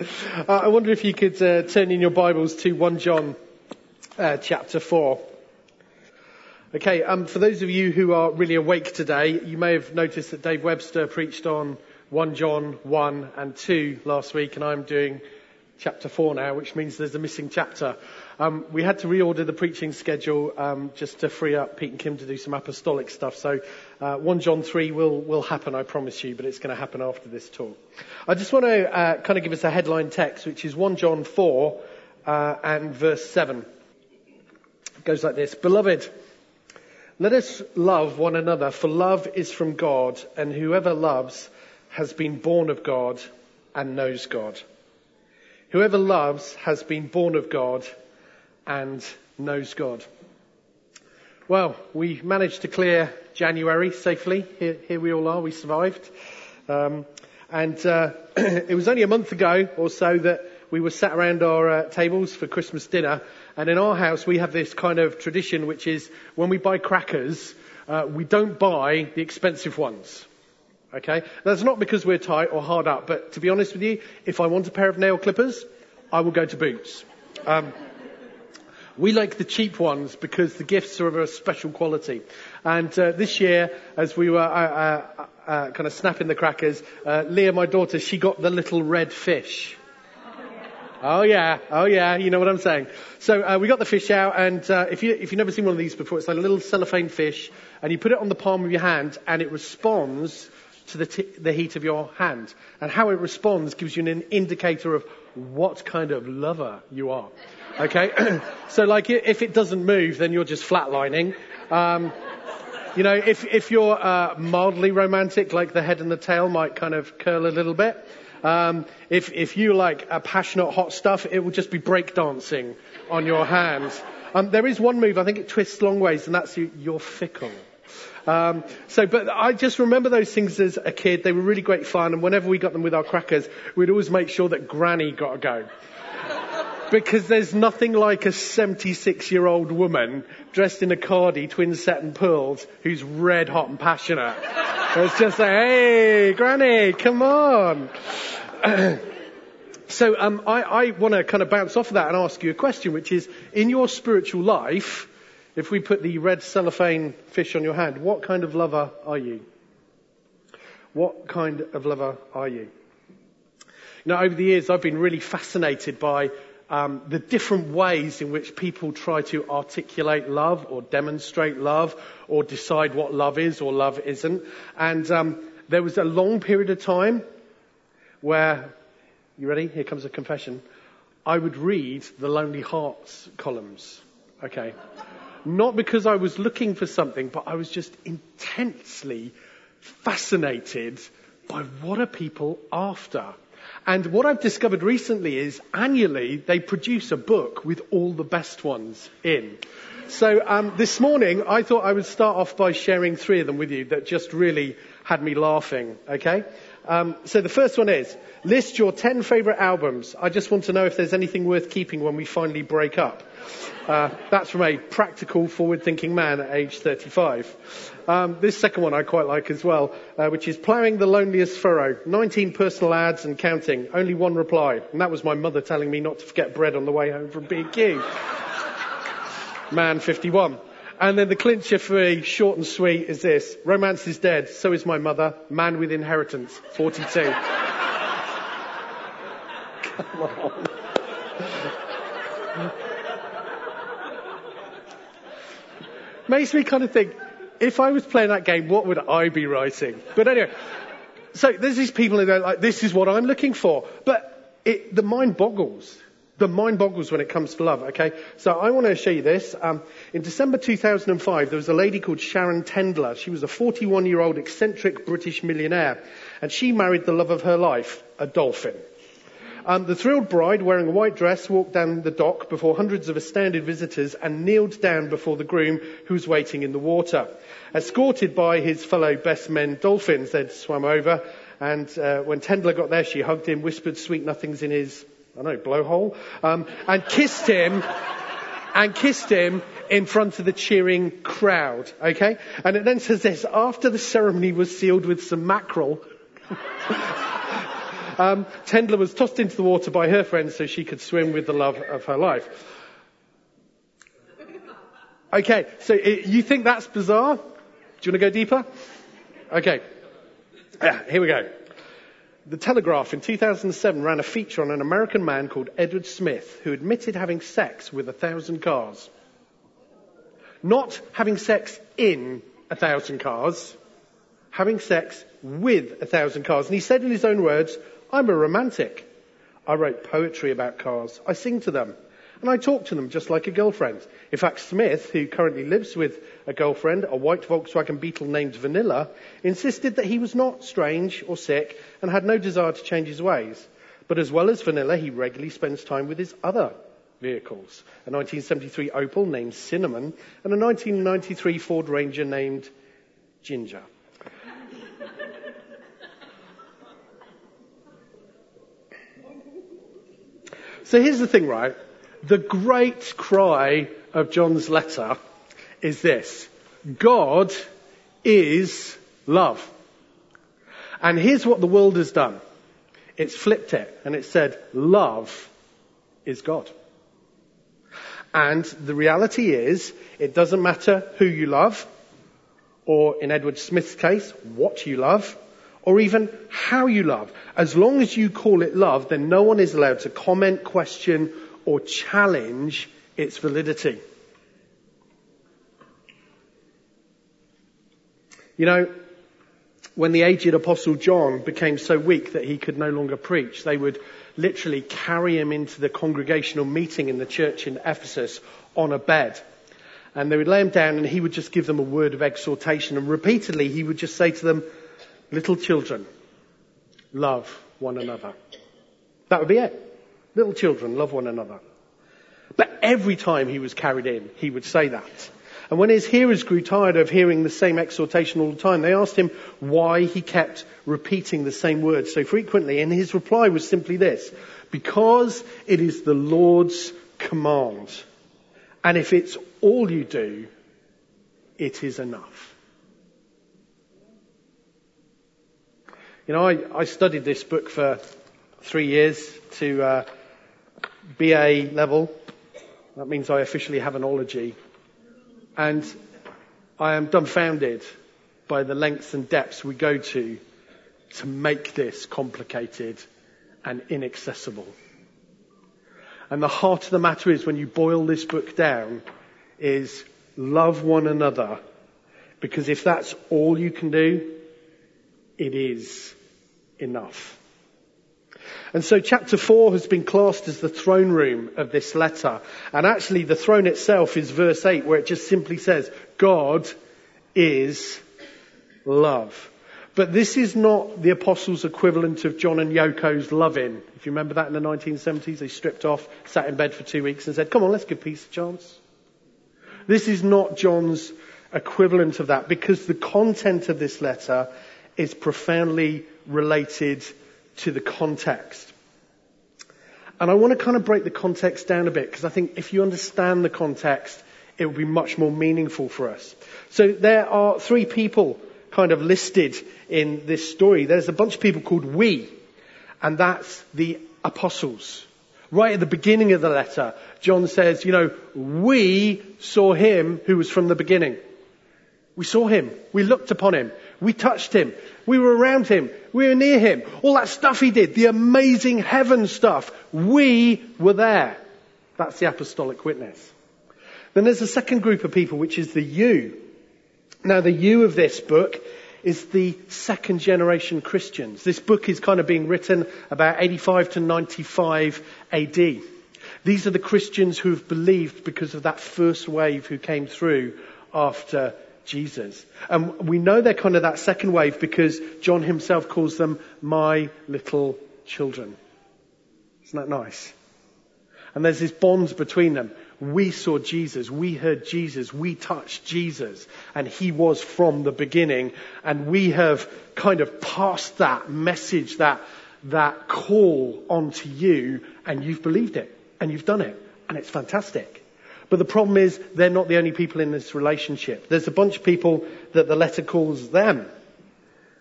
Uh, I wonder if you could uh, turn in your Bibles to 1 John uh, chapter 4. Okay, um, for those of you who are really awake today, you may have noticed that Dave Webster preached on 1 John 1 and 2 last week, and I'm doing chapter 4 now, which means there's a missing chapter. Um, we had to reorder the preaching schedule um, just to free up Pete and Kim to do some apostolic stuff. So uh, 1 John 3 will, will happen, I promise you, but it's going to happen after this talk. I just want to uh, kind of give us a headline text, which is 1 John 4 uh, and verse 7. It goes like this. Beloved, let us love one another, for love is from God, and whoever loves has been born of God and knows God. Whoever loves has been born of God and knows God. Well, we managed to clear January safely. Here, here we all are. We survived. Um, and uh, it was only a month ago or so that we were sat around our uh, tables for Christmas dinner. And in our house, we have this kind of tradition, which is when we buy crackers, uh, we don't buy the expensive ones. Okay? That's not because we're tight or hard up, but to be honest with you, if I want a pair of nail clippers, I will go to Boots. Um, we like the cheap ones because the gifts are of a special quality. And uh, this year, as we were uh, uh, uh kind of snapping the crackers, uh, Leah, my daughter, she got the little red fish. Oh yeah, oh yeah, you know what I'm saying. So uh, we got the fish out, and if you if you've never seen one of these before, it's like a little cellophane fish, and you put it on the palm of your hand, and it responds to the, t- the heat of your hand. And how it responds gives you an indicator of what kind of lover you are. Okay? so like if it doesn't move, then you're just flatlining. Um, you know, if, if you're uh, mildly romantic, like the head and the tail might kind of curl a little bit. Um, if, if you like a passionate hot stuff, it will just be breakdancing on your hands. Um, there is one move, I think it twists long ways, and that's you, you're fickle. Um, so, but I just remember those things as a kid. They were really great fun, and whenever we got them with our crackers, we'd always make sure that Granny got a go. because there's nothing like a 76 year old woman dressed in a cardi, twin set and pearls, who's red hot and passionate. it's just like, hey, Granny, come on. so um, I, I want to kind of bounce off of that and ask you a question, which is, in your spiritual life, if we put the red cellophane fish on your hand, what kind of lover are you? What kind of lover are you? Now, over the years, I've been really fascinated by um, the different ways in which people try to articulate love or demonstrate love or decide what love is or love isn't. And um, there was a long period of time where, you ready? Here comes a confession. I would read the Lonely Hearts columns. Okay. Not because I was looking for something, but I was just intensely fascinated by what are people after. And what I've discovered recently is annually they produce a book with all the best ones in. So um, this morning I thought I would start off by sharing three of them with you that just really had me laughing. Okay. Um, so the first one is list your 10 favorite albums. I just want to know if there's anything worth keeping when we finally break up. Uh, that's from a practical, forward-thinking man at age 35. Um, this second one I quite like as well, uh, which is ploughing the loneliest furrow. 19 personal ads and counting. Only one reply, and that was my mother telling me not to forget bread on the way home from B&Q. man 51. And then the clincher for me, short and sweet, is this. Romance is dead, so is my mother. Man with inheritance, 42. Come on. Makes me kind of think, if I was playing that game, what would I be writing? But anyway, so there's these people who are like, this is what I'm looking for. But it, the mind boggles the mind boggles when it comes to love, okay? So I want to show you this. Um, in December 2005, there was a lady called Sharon Tendler. She was a 41 year old eccentric British millionaire. And she married the love of her life, a dolphin. Um, the thrilled bride, wearing a white dress, walked down the dock before hundreds of astounded visitors and kneeled down before the groom who was waiting in the water. Escorted by his fellow best men dolphins, they'd swum over. And uh, when Tendler got there, she hugged him, whispered sweet nothings in his I don't know, blowhole, um, and kissed him, and kissed him in front of the cheering crowd. Okay? And it then says this, after the ceremony was sealed with some mackerel, Um, Tendler was tossed into the water by her friends so she could swim with the love of her life. Okay, so it, you think that's bizarre? Do you want to go deeper? Okay. Yeah, here we go. The Telegraph in 2007 ran a feature on an American man called Edward Smith who admitted having sex with a thousand cars. Not having sex in a thousand cars, having sex with a thousand cars. And he said in his own words, I'm a romantic. I write poetry about cars. I sing to them. And I talk to them just like a girlfriend. In fact, Smith, who currently lives with a girlfriend, a white Volkswagen Beetle named Vanilla, insisted that he was not strange or sick and had no desire to change his ways. But as well as Vanilla, he regularly spends time with his other vehicles. A 1973 Opel named Cinnamon and a 1993 Ford Ranger named Ginger. So here's the thing, right? The great cry of John's letter is this. God is love. And here's what the world has done. It's flipped it and it said, love is God. And the reality is, it doesn't matter who you love, or in Edward Smith's case, what you love, or even how you love. As long as you call it love, then no one is allowed to comment, question, or challenge its validity. You know, when the aged apostle John became so weak that he could no longer preach, they would literally carry him into the congregational meeting in the church in Ephesus on a bed. And they would lay him down and he would just give them a word of exhortation. And repeatedly he would just say to them, little children, love one another. That would be it. Little children, love one another. But every time he was carried in, he would say that. And when his hearers grew tired of hearing the same exhortation all the time, they asked him why he kept repeating the same words so frequently. And his reply was simply this, because it is the Lord's command. And if it's all you do, it is enough. You know, I, I studied this book for three years to uh, BA level. That means I officially have an ology. And I am dumbfounded by the lengths and depths we go to to make this complicated and inaccessible. And the heart of the matter is when you boil this book down is love one another because if that's all you can do, it is enough. And so chapter four has been classed as the throne room of this letter. And actually the throne itself is verse eight where it just simply says, God is love. But this is not the apostles' equivalent of John and Yoko's loving. If you remember that in the 1970s, they stripped off, sat in bed for two weeks and said, come on, let's give peace a chance. This is not John's equivalent of that because the content of this letter is profoundly related to the context. And I want to kind of break the context down a bit because I think if you understand the context, it will be much more meaningful for us. So there are three people kind of listed in this story. There's a bunch of people called we, and that's the apostles. Right at the beginning of the letter, John says, you know, we saw him who was from the beginning. We saw him. We looked upon him. We touched him. We were around him. We were near him. All that stuff he did, the amazing heaven stuff. We were there. That's the apostolic witness. Then there's a second group of people, which is the you. Now, the you of this book is the second generation Christians. This book is kind of being written about 85 to 95 AD. These are the Christians who have believed because of that first wave who came through after Jesus. And we know they're kind of that second wave because John himself calls them my little children. Isn't that nice? And there's this bond between them. We saw Jesus, we heard Jesus, we touched Jesus, and he was from the beginning. And we have kind of passed that message, that, that call onto you, and you've believed it, and you've done it, and it's fantastic. But the problem is they're not the only people in this relationship. There's a bunch of people that the letter calls them.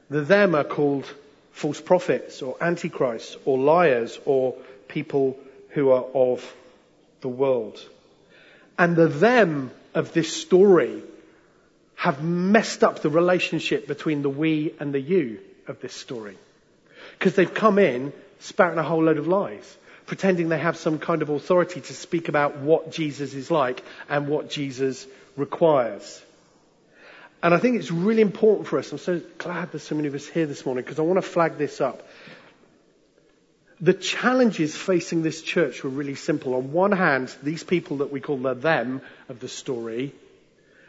The them are called false prophets or antichrists or liars or people who are of the world. And the them of this story have messed up the relationship between the we and the you of this story. Because they've come in spouting a whole load of lies, pretending they have some kind of authority to speak about what Jesus is like and what Jesus requires. And I think it's really important for us. I'm so glad there's so many of us here this morning because I want to flag this up. The challenges facing this church were really simple. On one hand, these people that we call the them of the story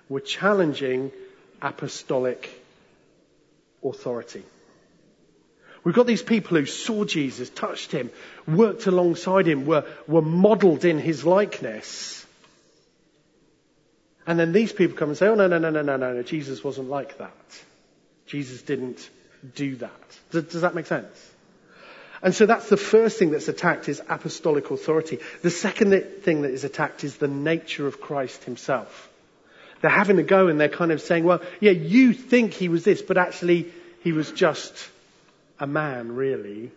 were challenging apostolic authority. We've got these people who saw Jesus, touched him, worked alongside him, were, were modeled in his likeness. And then these people come and say, oh, no, no, no, no, no, no, no, Jesus wasn't like that. Jesus didn't do that. Does, does that make sense? And so that's the first thing that's attacked is apostolic authority. The second thing that is attacked is the nature of Christ himself. They're having a go and they're kind of saying, well, yeah, you think he was this, but actually he was just a man, really.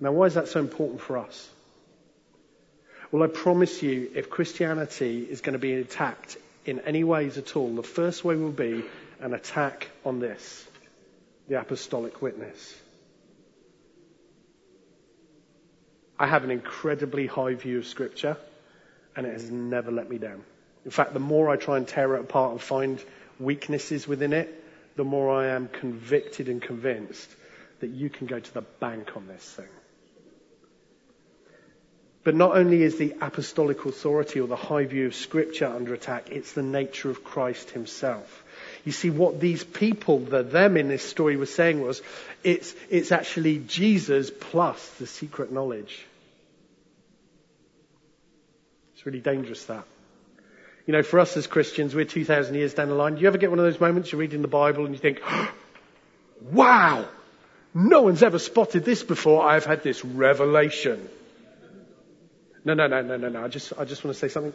Now, why is that so important for us? Well, I promise you, if Christianity is going to be attacked in any ways at all, the first way will be an attack on this the apostolic witness. I have an incredibly high view of Scripture, and it has never let me down. In fact, the more I try and tear it apart and find weaknesses within it, the more I am convicted and convinced that you can go to the bank on this thing. But not only is the apostolic authority or the high view of scripture under attack, it's the nature of Christ himself. You see, what these people, the them in this story were saying was, it's, it's actually Jesus plus the secret knowledge. It's really dangerous that. You know, for us as Christians, we're 2,000 years down the line. Do you ever get one of those moments you're reading the Bible and you think, wow, no one's ever spotted this before. I've had this revelation. No, no, no, no, no, no. I just, I just want to say something.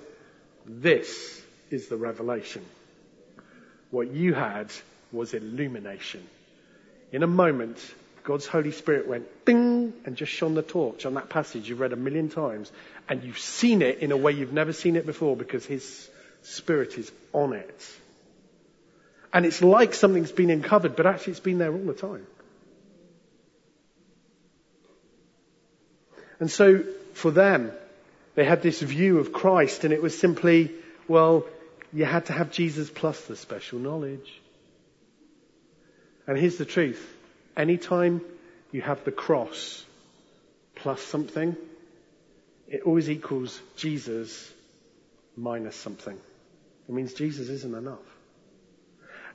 This is the revelation. What you had was illumination. In a moment, God's Holy Spirit went ding and just shone the torch on that passage you've read a million times and you've seen it in a way you've never seen it before because His Spirit is on it. And it's like something's been uncovered, but actually it's been there all the time. And so for them, they had this view of Christ and it was simply, well, you had to have Jesus plus the special knowledge. And here's the truth. Anytime you have the cross plus something, it always equals Jesus minus something. It means Jesus isn't enough.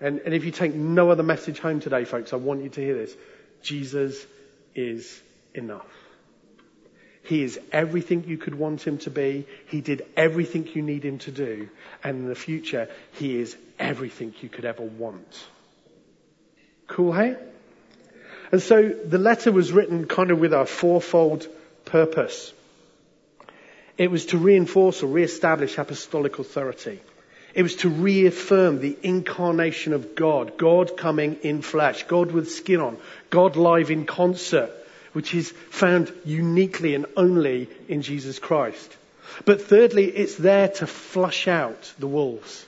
And, and if you take no other message home today, folks, I want you to hear this. Jesus is enough. He is everything you could want him to be. He did everything you need him to do. And in the future, he is everything you could ever want. Cool, hey? And so the letter was written kind of with a fourfold purpose. It was to reinforce or re-establish apostolic authority. It was to reaffirm the incarnation of God, God coming in flesh, God with skin on, God live in concert, which is found uniquely and only in Jesus Christ. But thirdly, it's there to flush out the wolves.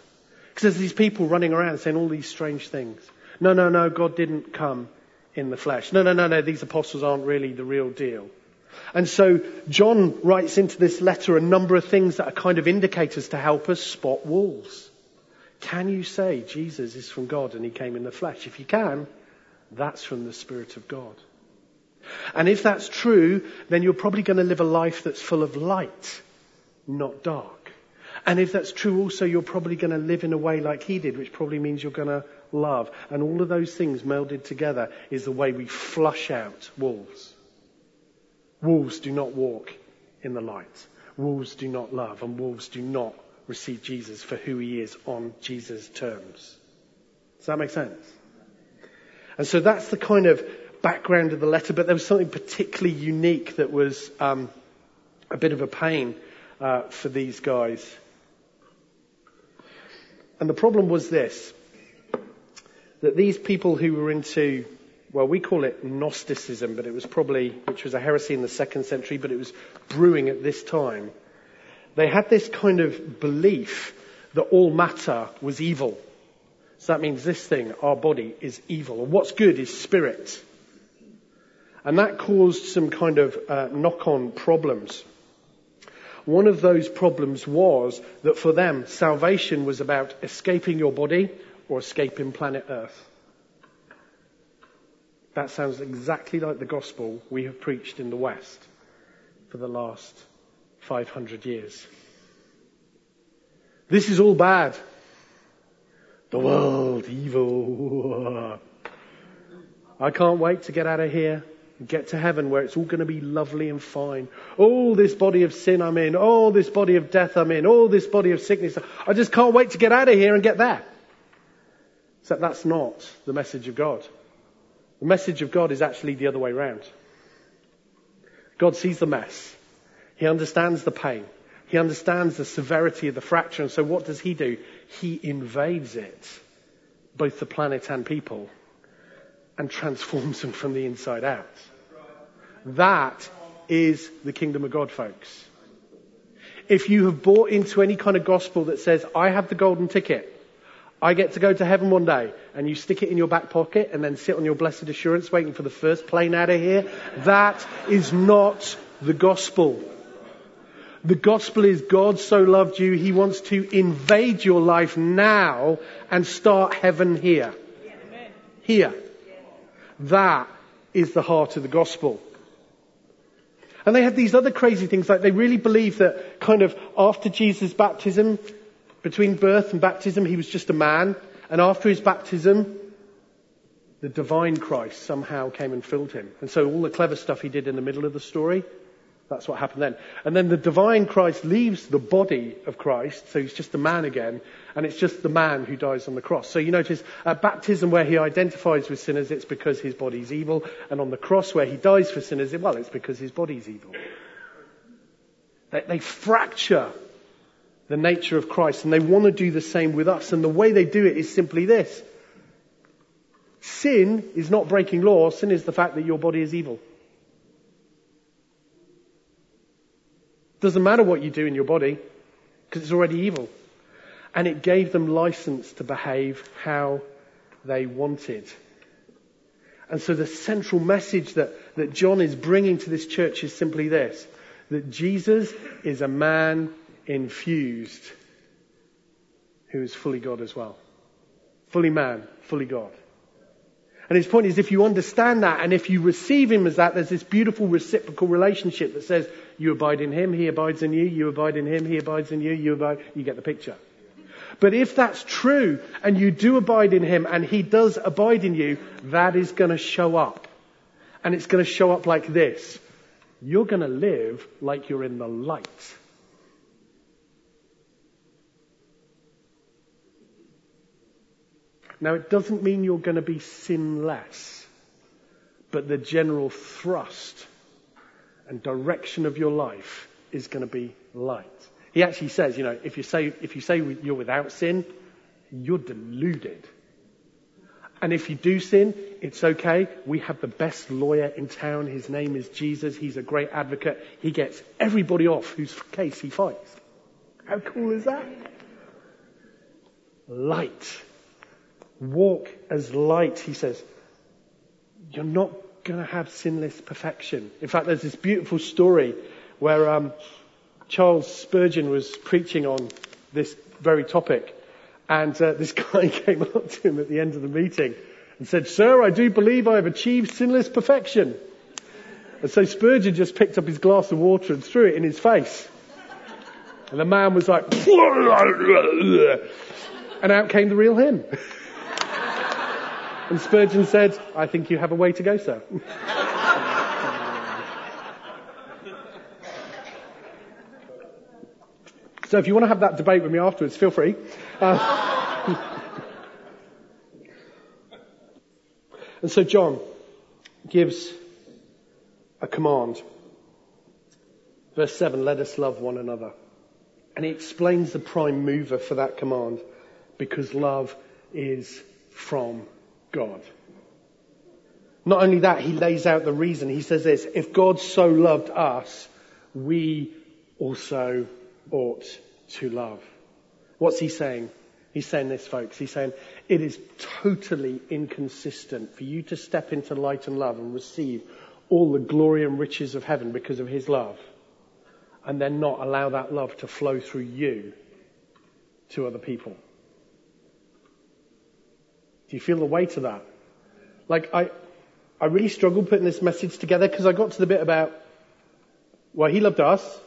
Because there's these people running around saying all these strange things. No, no, no, God didn't come in the flesh. No, no, no, no, these apostles aren't really the real deal. And so John writes into this letter a number of things that are kind of indicators to help us spot wolves. Can you say Jesus is from God and he came in the flesh? If you can, that's from the Spirit of God. And if that's true, then you're probably going to live a life that's full of light, not dark. And if that's true also, you're probably going to live in a way like he did, which probably means you're going to love. And all of those things melded together is the way we flush out wolves. Wolves do not walk in the light. Wolves do not love, and wolves do not receive Jesus for who he is on Jesus' terms. Does that make sense? And so that's the kind of background of the letter, but there was something particularly unique that was um, a bit of a pain uh, for these guys. And the problem was this that these people who were into well, we call it Gnosticism, but it was probably, which was a heresy in the second century, but it was brewing at this time. They had this kind of belief that all matter was evil. So that means this thing, our body, is evil. And what's good is spirit. And that caused some kind of uh, knock-on problems. One of those problems was that for them, salvation was about escaping your body or escaping planet Earth. That sounds exactly like the gospel we have preached in the West for the last 500 years. This is all bad. The world, evil. I can't wait to get out of here and get to heaven where it's all going to be lovely and fine. All this body of sin I'm in, all this body of death I'm in, all this body of sickness. I just can't wait to get out of here and get there. Except that's not the message of God. The message of God is actually the other way around. God sees the mess. He understands the pain. He understands the severity of the fracture. And so what does he do? He invades it, both the planet and people, and transforms them from the inside out. That is the kingdom of God, folks. If you have bought into any kind of gospel that says, I have the golden ticket, I get to go to heaven one day, and you stick it in your back pocket and then sit on your blessed assurance waiting for the first plane out of here. That is not the gospel. The gospel is God so loved you, he wants to invade your life now and start heaven here. Here. That is the heart of the gospel. And they had these other crazy things, like they really believed that kind of after Jesus' baptism, between birth and baptism, he was just a man. And after his baptism, the divine Christ somehow came and filled him. And so all the clever stuff he did in the middle of the story, that's what happened then. And then the divine Christ leaves the body of Christ, so he's just a man again, and it's just the man who dies on the cross. So you notice at baptism where he identifies with sinners, it's because his body's evil, and on the cross where he dies for sinners, well, it's because his body's evil. They, they fracture the nature of Christ and they want to do the same with us. And the way they do it is simply this. Sin is not breaking law. Sin is the fact that your body is evil. Doesn't matter what you do in your body because it's already evil. And it gave them license to behave how they wanted. And so the central message that, that John is bringing to this church is simply this, that Jesus is a man infused who is fully God as well. Fully man, fully God. And his point is if you understand that and if you receive him as that, there's this beautiful reciprocal relationship that says you abide in him, he abides in you, you abide in him, he abides in you, you abide, you get the picture. But if that's true and you do abide in him and he does abide in you, that is going to show up. And it's going to show up like this. You're going to live like you're in the light. Now, it doesn't mean you're going to be sinless, but the general thrust and direction of your life is going to be light. He actually says, you know, if you say, if you say you're without sin, you're deluded. And if you do sin, it's okay. We have the best lawyer in town. His name is Jesus. He's a great advocate. He gets everybody off whose case he fights. How cool is that? Light. Walk as light, he says. You're not going to have sinless perfection. In fact, there's this beautiful story where um, Charles Spurgeon was preaching on this very topic. And uh, this guy came up to him at the end of the meeting and said, Sir, I do believe I have achieved sinless perfection. And so Spurgeon just picked up his glass of water and threw it in his face. And the man was like, and out came the real him. And Spurgeon said, I think you have a way to go, sir. so if you want to have that debate with me afterwards, feel free. Uh, and so John gives a command. Verse 7, let us love one another. And he explains the prime mover for that command because love is from God. Not only that, he lays out the reason. He says this, if God so loved us, we also ought to love. What's he saying? He's saying this, folks. He's saying it is totally inconsistent for you to step into light and love and receive all the glory and riches of heaven because of his love and then not allow that love to flow through you to other people. Do you feel the weight of that? Like I, I really struggled putting this message together because I got to the bit about, well, he loved us,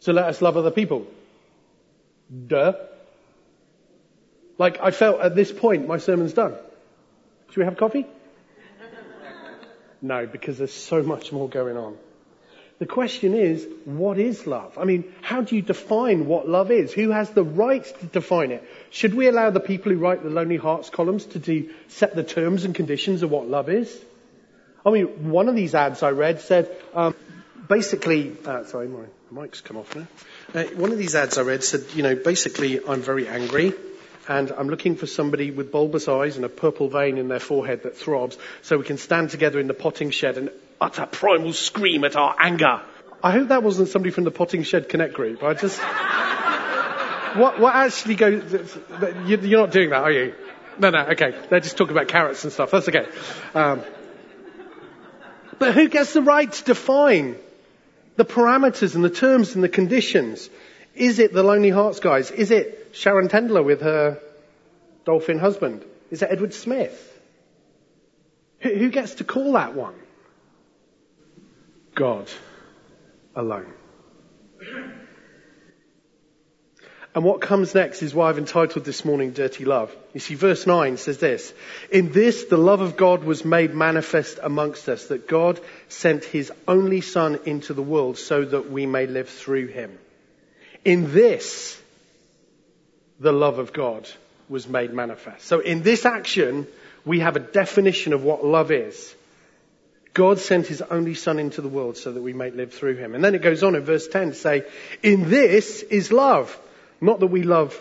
so let us love other people. Duh. Like I felt at this point my sermon's done. Should we have coffee? no, because there's so much more going on. The question is, what is love? I mean, how do you define what love is? Who has the right to define it? Should we allow the people who write the Lonely Hearts columns to do, set the terms and conditions of what love is? I mean, one of these ads I read said, um, basically, uh, sorry, my mic's come off now. Uh, one of these ads I read said, you know, basically, I'm very angry and I'm looking for somebody with bulbous eyes and a purple vein in their forehead that throbs so we can stand together in the potting shed and utter primal scream at our anger. I hope that wasn't somebody from the Potting Shed Connect group. I just, what, what actually goes, you're not doing that, are you? No, no, okay. They're just talking about carrots and stuff. That's okay. Um, but who gets the right to define the parameters and the terms and the conditions? Is it the Lonely Hearts guys? Is it Sharon Tendler with her dolphin husband? Is it Edward Smith? Who gets to call that one? God alone. And what comes next is why I've entitled this morning Dirty Love. You see, verse 9 says this In this, the love of God was made manifest amongst us, that God sent his only Son into the world so that we may live through him. In this, the love of God was made manifest. So in this action, we have a definition of what love is. God sent his only son into the world so that we might live through him. And then it goes on in verse 10 to say, in this is love. Not that we love,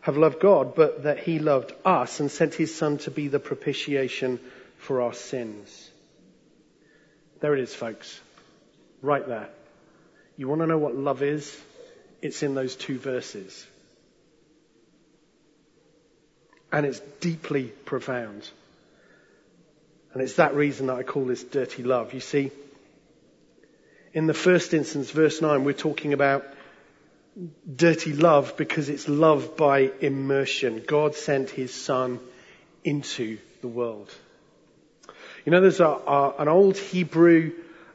have loved God, but that he loved us and sent his son to be the propitiation for our sins. There it is, folks. Right there. You want to know what love is? It's in those two verses. And it's deeply profound. And it's that reason that I call this dirty love. You see, in the first instance, verse 9, we're talking about dirty love because it's love by immersion. God sent his son into the world. You know, there's a, a, an old Hebrew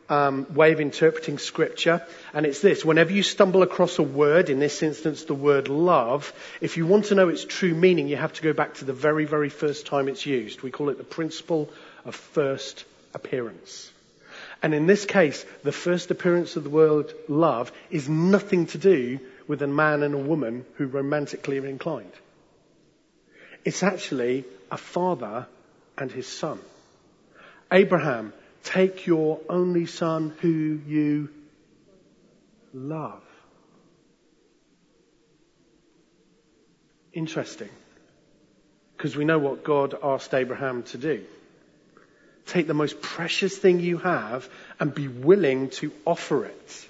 um, way of interpreting scripture, and it's this. Whenever you stumble across a word, in this instance the word love, if you want to know its true meaning, you have to go back to the very, very first time it's used. We call it the principle of first appearance. And in this case, the first appearance of the word love is nothing to do with a man and a woman who romantically are inclined. It's actually a father and his son. Abraham Take your only son who you love. Interesting. Because we know what God asked Abraham to do. Take the most precious thing you have and be willing to offer it.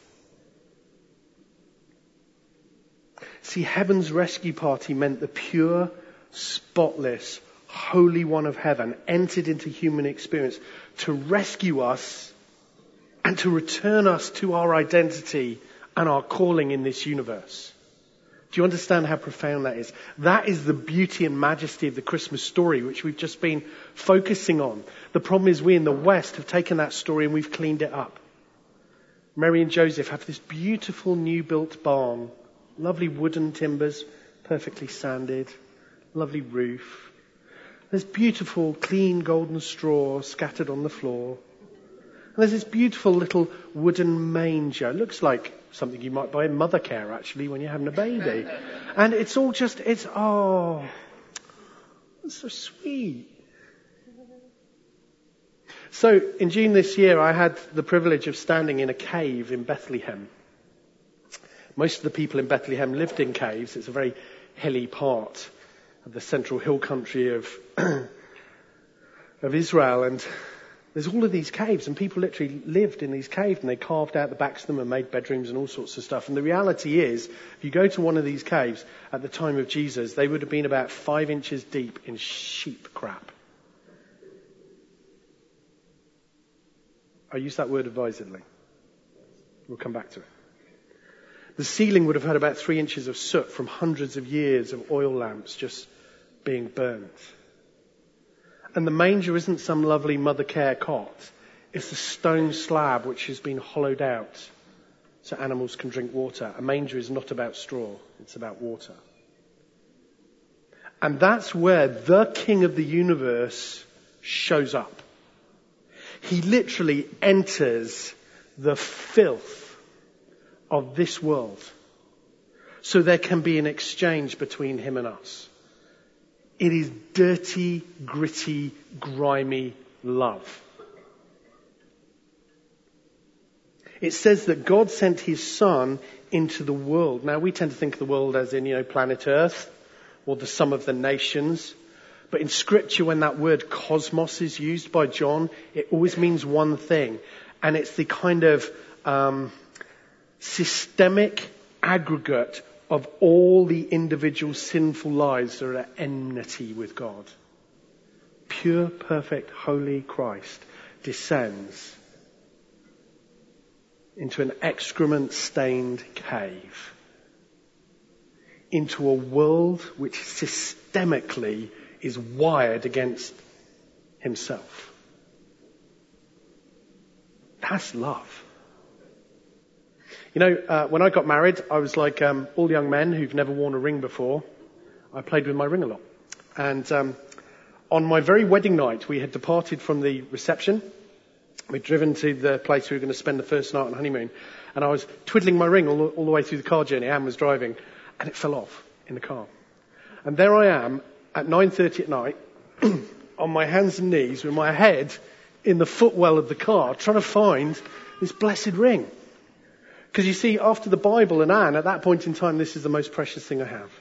See, heaven's rescue party meant the pure, spotless, Holy One of Heaven entered into human experience to rescue us and to return us to our identity and our calling in this universe. Do you understand how profound that is? That is the beauty and majesty of the Christmas story, which we've just been focusing on. The problem is we in the West have taken that story and we've cleaned it up. Mary and Joseph have this beautiful new built barn, lovely wooden timbers, perfectly sanded, lovely roof, there's beautiful, clean golden straw scattered on the floor. And there's this beautiful little wooden manger. It looks like something you might buy in Mothercare actually when you're having a baby. And it's all just, it's, oh, it's so sweet. So in June this year, I had the privilege of standing in a cave in Bethlehem. Most of the people in Bethlehem lived in caves. It's a very hilly part of the central hill country of, of Israel. And There's all of these caves, and people literally lived in these caves, and they carved out the backs of them and made bedrooms and all sorts of stuff. And the reality is, if you go to one of these caves at the time of Jesus, they would have been about five inches deep in sheep crap. I use that word advisedly. We'll come back to it. The ceiling would have had about three inches of soot from hundreds of years of oil lamps just being burnt. And the manger isn't some lovely Mothercare cot. It's a stone slab which has been hollowed out so animals can drink water. A manger is not about straw, it's about water. And that's where the King of the universe shows up. He literally enters the filth of this world so there can be an exchange between him and us. It is dirty, gritty, grimy love. It says that God sent his son into the world. Now we tend to think of the world as in, you know, planet Earth or the sum of the nations. But in scripture, when that word cosmos is used by John, it always means one thing. And it's the kind of um, systemic aggregate of all the individual sinful lives that are at enmity with God. Pure, perfect, holy Christ descends into an excrement stained cave, into a world which systemically is wired against himself. That's love. You know, uh, when I got married, I was like um, all young men who've never worn a ring before. I played with my ring a lot. And um, on my very wedding night, we had departed from the reception. We'd driven to the place we were going to spend the first night on honeymoon. And I was twiddling my ring all all the way through the car journey. Anne was driving, and it fell off in the car. And there I am at 9.30 at night on my hands and knees with my head in the footwell of the car trying to find this blessed ring. Because you see, after the Bible and Anne, at that point in time, this is the most precious thing I have.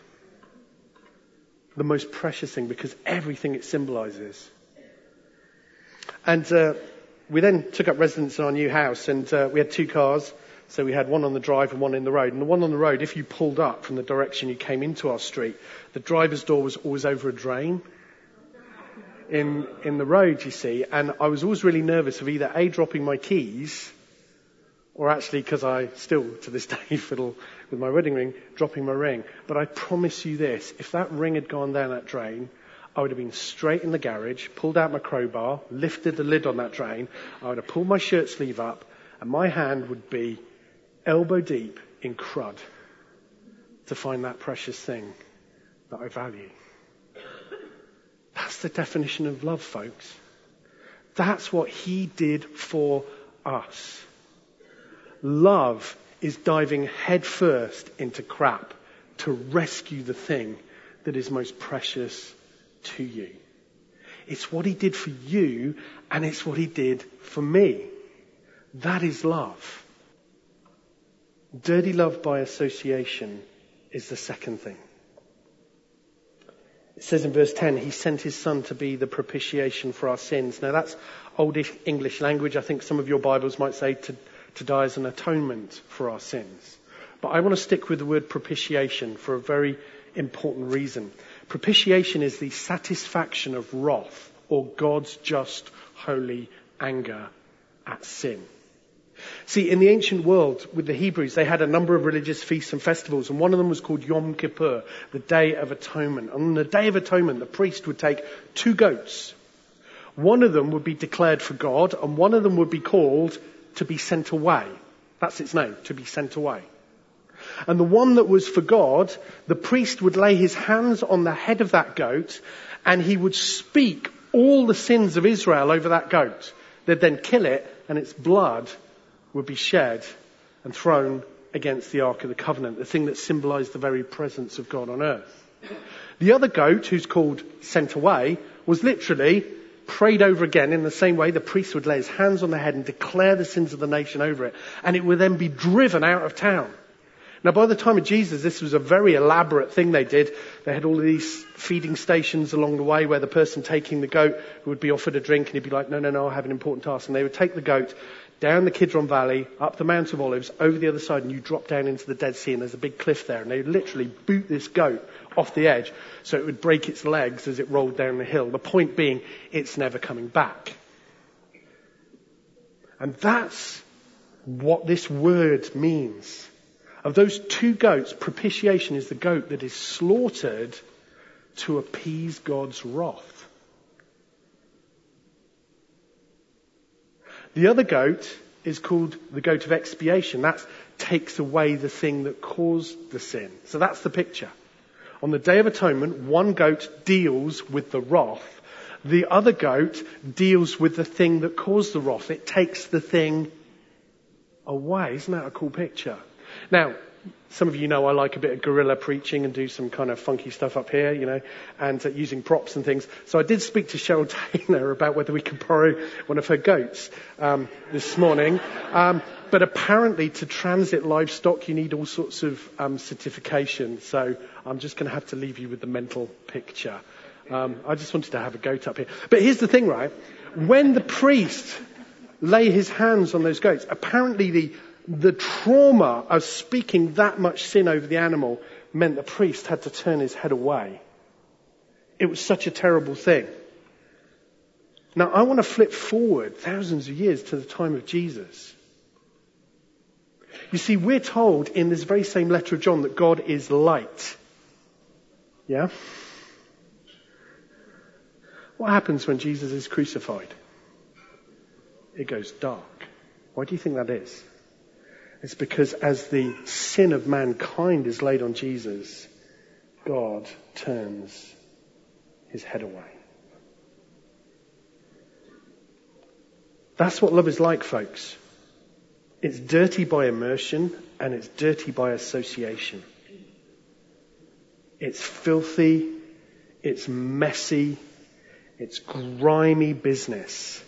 The most precious thing because everything it symbolizes. And uh, we then took up residence in our new house, and uh, we had two cars. So we had one on the drive and one in the road. And the one on the road, if you pulled up from the direction you came into our street, the driver's door was always over a drain in in the road, you see. And I was always really nervous of either a dropping my keys or actually because I still to this day fiddle with my wedding ring, dropping my ring. But I promise you this, if that ring had gone down that drain, I would have been straight in the garage, pulled out my crowbar, lifted the lid on that drain, I would have pulled my shirt sleeve up, and my hand would be elbow deep in crud to find that precious thing that I value. That's the definition of love, folks. That's what he did for us. Love is diving headfirst into crap to rescue the thing that is most precious to you. It's what he did for you and it's what he did for me. That is love. Dirty love by association is the second thing. It says in verse 10, he sent his son to be the propitiation for our sins. Now that's old English language. I think some of your Bibles might say to to die as an atonement for our sins. But I want to stick with the word propitiation for a very important reason. Propitiation is the satisfaction of wrath or God's just holy anger at sin. See, in the ancient world with the Hebrews, they had a number of religious feasts and festivals, and one of them was called Yom Kippur, the Day of Atonement. On the Day of Atonement, the priest would take two goats. One of them would be declared for God, and one of them would be called to be sent away. That's its name, to be sent away. And the one that was for God, the priest would lay his hands on the head of that goat and he would speak all the sins of Israel over that goat. They'd then kill it and its blood would be shed and thrown against the Ark of the Covenant, the thing that symbolized the very presence of God on earth. The other goat, who's called sent away, was literally prayed over again in the same way the priest would lay his hands on the head and declare the sins of the nation over it. And it would then be driven out of town. Now, by the time of Jesus, this was a very elaborate thing they did. They had all of these feeding stations along the way where the person taking the goat would be offered a drink and he'd be like, no, no, no, I have an important task. And they would take the goat down the Kidron Valley, up the Mount of Olives, over the other side, and you drop down into the Dead Sea, and there's a big cliff there. And they literally boot this goat off the edge so it would break its legs as it rolled down the hill. The point being, it's never coming back. And that's what this word means. Of those two goats, propitiation is the goat that is slaughtered to appease God's wrath. The other goat is called the goat of expiation. That takes away the thing that caused the sin. So that's the picture. On the Day of Atonement, one goat deals with the wrath. The other goat deals with the thing that caused the wrath. It takes the thing away. Isn't that a cool picture? Now, some of you know I like a bit of guerrilla preaching and do some kind of funky stuff up here, you know, and uh, using props and things. So I did speak to Cheryl Taylor about whether we could borrow one of her goats um, this morning. Um, but apparently, to transit livestock, you need all sorts of um, certification. So I'm just going to have to leave you with the mental picture. Um, I just wanted to have a goat up here. But here's the thing, right? When the priest lay his hands on those goats, apparently the the trauma of speaking that much sin over the animal meant the priest had to turn his head away. It was such a terrible thing. Now, I want to flip forward thousands of years to the time of Jesus. You see, we're told in this very same letter of John that God is light. Yeah? What happens when Jesus is crucified? It goes dark. Why do you think that is? It's because as the sin of mankind is laid on Jesus, God turns his head away. That's what love is like, folks. It's dirty by immersion and it's dirty by association. It's filthy, it's messy, it's grimy business.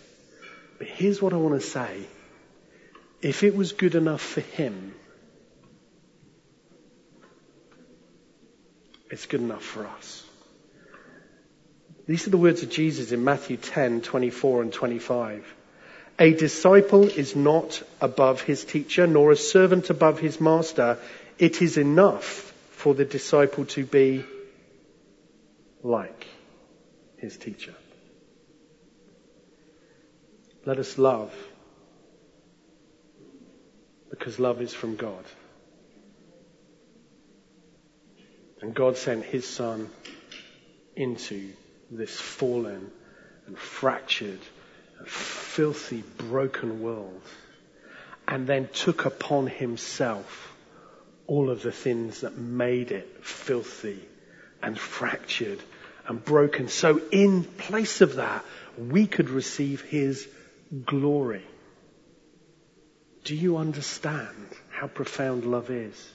But here's what I want to say if it was good enough for him, it's good enough for us. These are the words of Jesus in Matthew 10, 24 and 25. A disciple is not above his teacher, nor a servant above his master. It is enough for the disciple to be like his teacher. Let us love because love is from God. And God sent his son into this fallen and fractured and filthy, broken world and then took upon himself all of the things that made it filthy and fractured and broken. So in place of that, we could receive his glory. Do you understand how profound love is?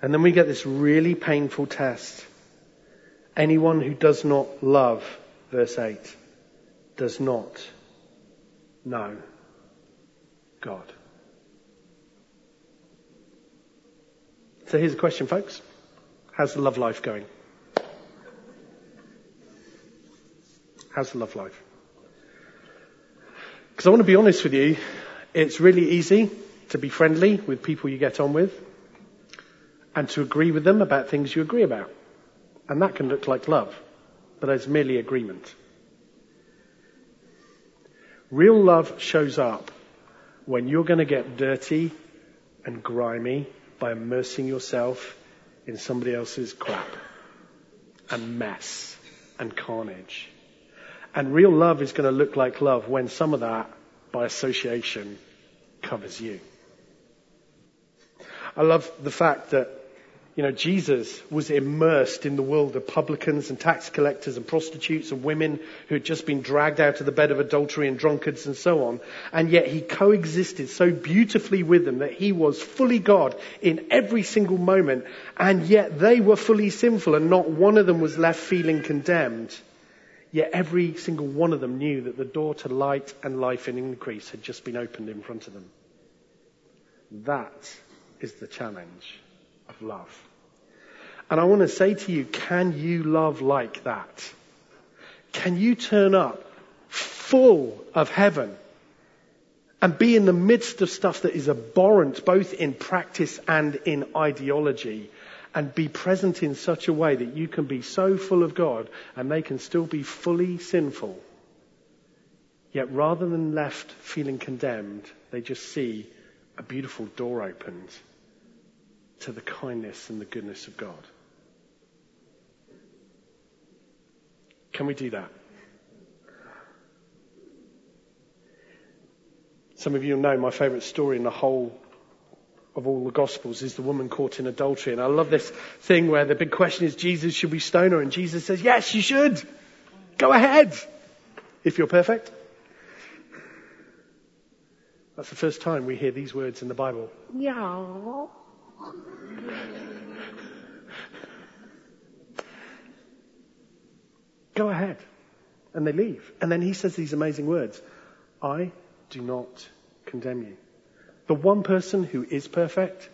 And then we get this really painful test. Anyone who does not love, verse 8, does not know God. So here's a question, folks. How's the love life going? How's the love life? Because I want to be honest with you, it's really easy to be friendly with people you get on with and to agree with them about things you agree about. And that can look like love, but it's merely agreement. Real love shows up when you're going to get dirty and grimy by immersing yourself in somebody else's crap and mess and carnage. And real love is going to look like love when some of that, by association, covers you. I love the fact that, you know, Jesus was immersed in the world of publicans and tax collectors and prostitutes and women who had just been dragged out of the bed of adultery and drunkards and so on. And yet he coexisted so beautifully with them that he was fully God in every single moment. And yet they were fully sinful and not one of them was left feeling condemned. Yet every single one of them knew that the door to light and life and increase had just been opened in front of them. That is the challenge of love. And I want to say to you, can you love like that? Can you turn up full of heaven and be in the midst of stuff that is abhorrent both in practice and in ideology and be present in such a way that you can be so full of God and they can still be fully sinful. Yet rather than left feeling condemned, they just see a beautiful door opened to the kindness and the goodness of God. Can we do that? Some of you know my favourite story in the whole of all the Gospels is the woman caught in adultery. And I love this thing where the big question is, Jesus, should we stone her? And Jesus says, yes, you should. Go ahead. If you're perfect. That's the first time we hear these words in the Bible. Yeah. Go ahead. And they leave. And then he says these amazing words. I do not condemn you. The one person who is perfect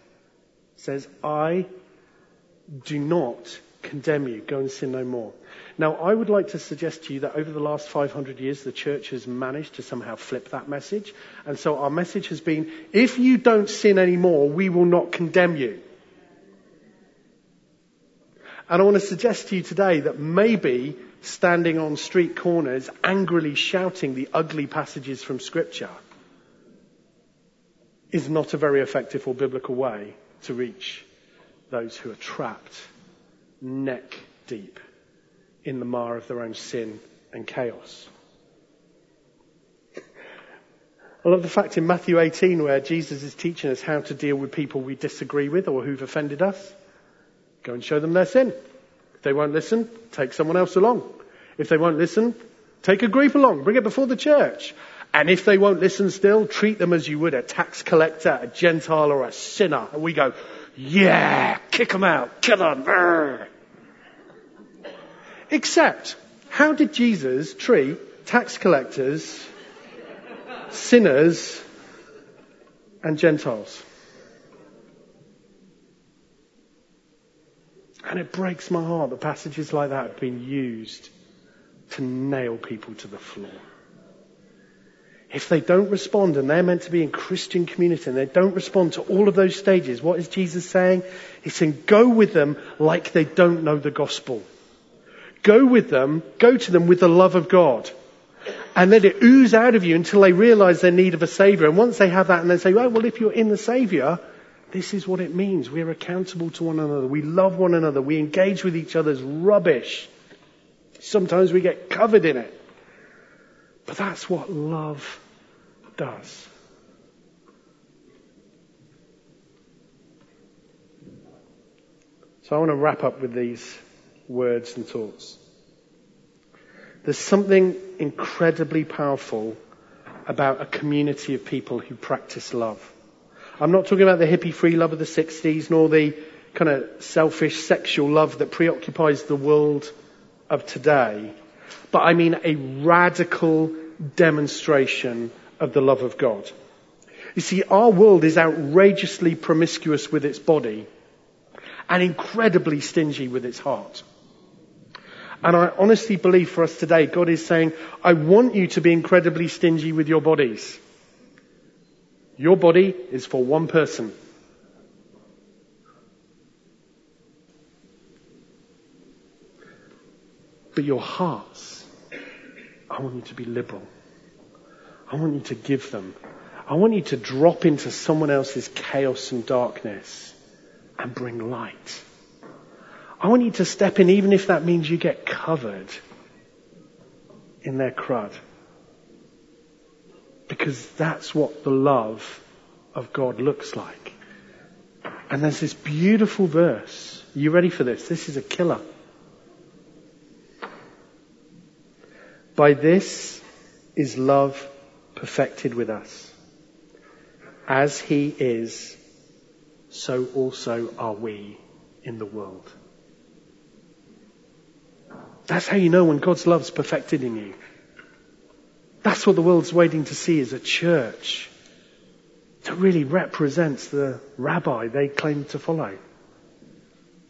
says, I do not condemn you. Go and sin no more. Now, I would like to suggest to you that over the last 500 years, the church has managed to somehow flip that message. And so our message has been, if you don't sin anymore, we will not condemn you. And I want to suggest to you today that maybe standing on street corners, angrily shouting the ugly passages from scripture is not a very effective or biblical way to reach those who are trapped neck deep in the mire of their own sin and chaos. I love the fact in Matthew 18 where Jesus is teaching us how to deal with people we disagree with or who've offended us. Go and show them their sin. If they won't listen, take someone else along. If they won't listen, take a group along. Bring it before the church. And if they won't listen still, treat them as you would a tax collector, a Gentile, or a sinner. And we go, yeah, kick them out, kill them. Except, how did Jesus treat tax collectors, sinners, and Gentiles? And it breaks my heart that passages like that have been used to nail people to the floor. If they don't respond and they're meant to be in Christian community and they don't respond to all of those stages, what is Jesus saying? He's saying go with them like they don't know the gospel. Go with them, go to them with the love of God. And let it ooze out of you until they realize their need of a savior. And once they have that and they say, oh, well, if you're in the savior, this is what it means. We're accountable to one another. We love one another. We engage with each other's rubbish. Sometimes we get covered in it. But that's what love does. So I want to wrap up with these words and thoughts. There's something incredibly powerful about a community of people who practice love. I'm not talking about the hippie free love of the 60s, nor the kind of selfish sexual love that preoccupies the world of today, but I mean a radical demonstration of the love of God. You see, our world is outrageously promiscuous with its body and incredibly stingy with its heart. And I honestly believe for us today, God is saying, I want you to be incredibly stingy with your bodies. Your body is for one person. But your hearts, I want you to be liberal. I want you to give them. I want you to drop into someone else's chaos and darkness and bring light. I want you to step in even if that means you get covered in their crud. Because that's what the love of God looks like. And there's this beautiful verse. Are you ready for this? This is a killer. By this is love perfected with us. As he is, so also are we in the world. That's how you know when God's love is perfected in you. That's what the world's waiting to see is a church that really represents the rabbi they claim to follow.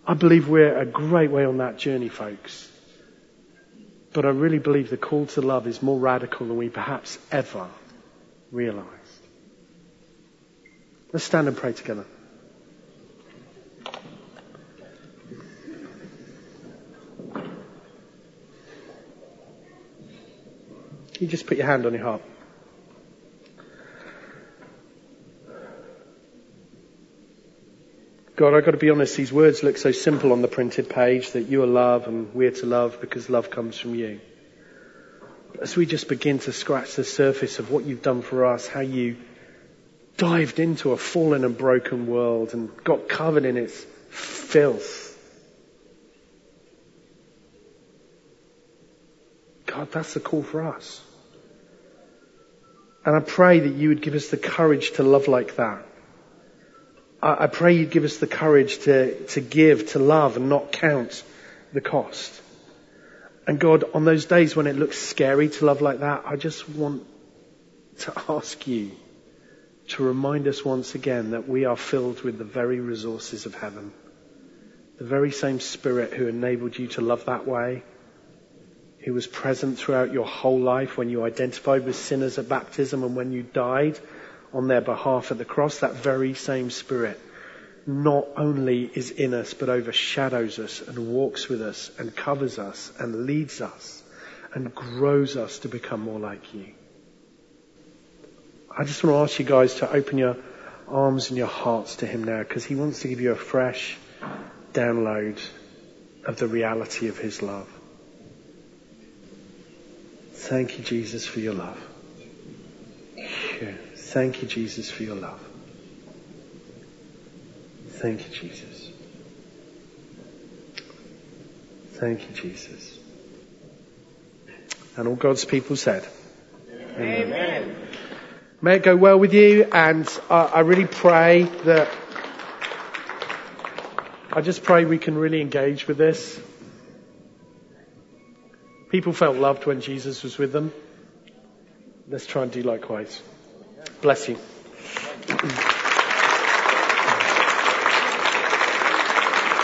I believe we're a great way on that journey, folks. But I really believe the call to love is more radical than we perhaps ever realized. Let's stand and pray together. You just put your hand on your heart. God, I've got to be honest, these words look so simple on the printed page that you are love and we're to love because love comes from you. As we just begin to scratch the surface of what you've done for us, how you dived into a fallen and broken world and got covered in its filth. God, that's the call for us. And I pray that you would give us the courage to love like that. I, pray you'd give us the courage to, to give, to love and not count the cost. And God, on those days when it looks scary to love like that, I just want to ask you to remind us once again that we are filled with the very resources of heaven. The very same Spirit who enabled you to love that way, who was present throughout your whole life when you identified with sinners at baptism and when you died on their behalf at the cross, that very same Spirit not only is in us, but overshadows us and walks with us and covers us and leads us and grows us to become more like you. I just want to ask you guys to open your arms and your hearts to Him now because He wants to give you a fresh download of the reality of His love. Thank you, Jesus, for your love. Thank you, Jesus, for your love. Thank you, Jesus. Thank you, Jesus. And all God's people said, Amen. Amen. May it go well with you, and I really pray that. I just pray we can really engage with this. People felt loved when Jesus was with them. Let's try and do likewise. Bless you.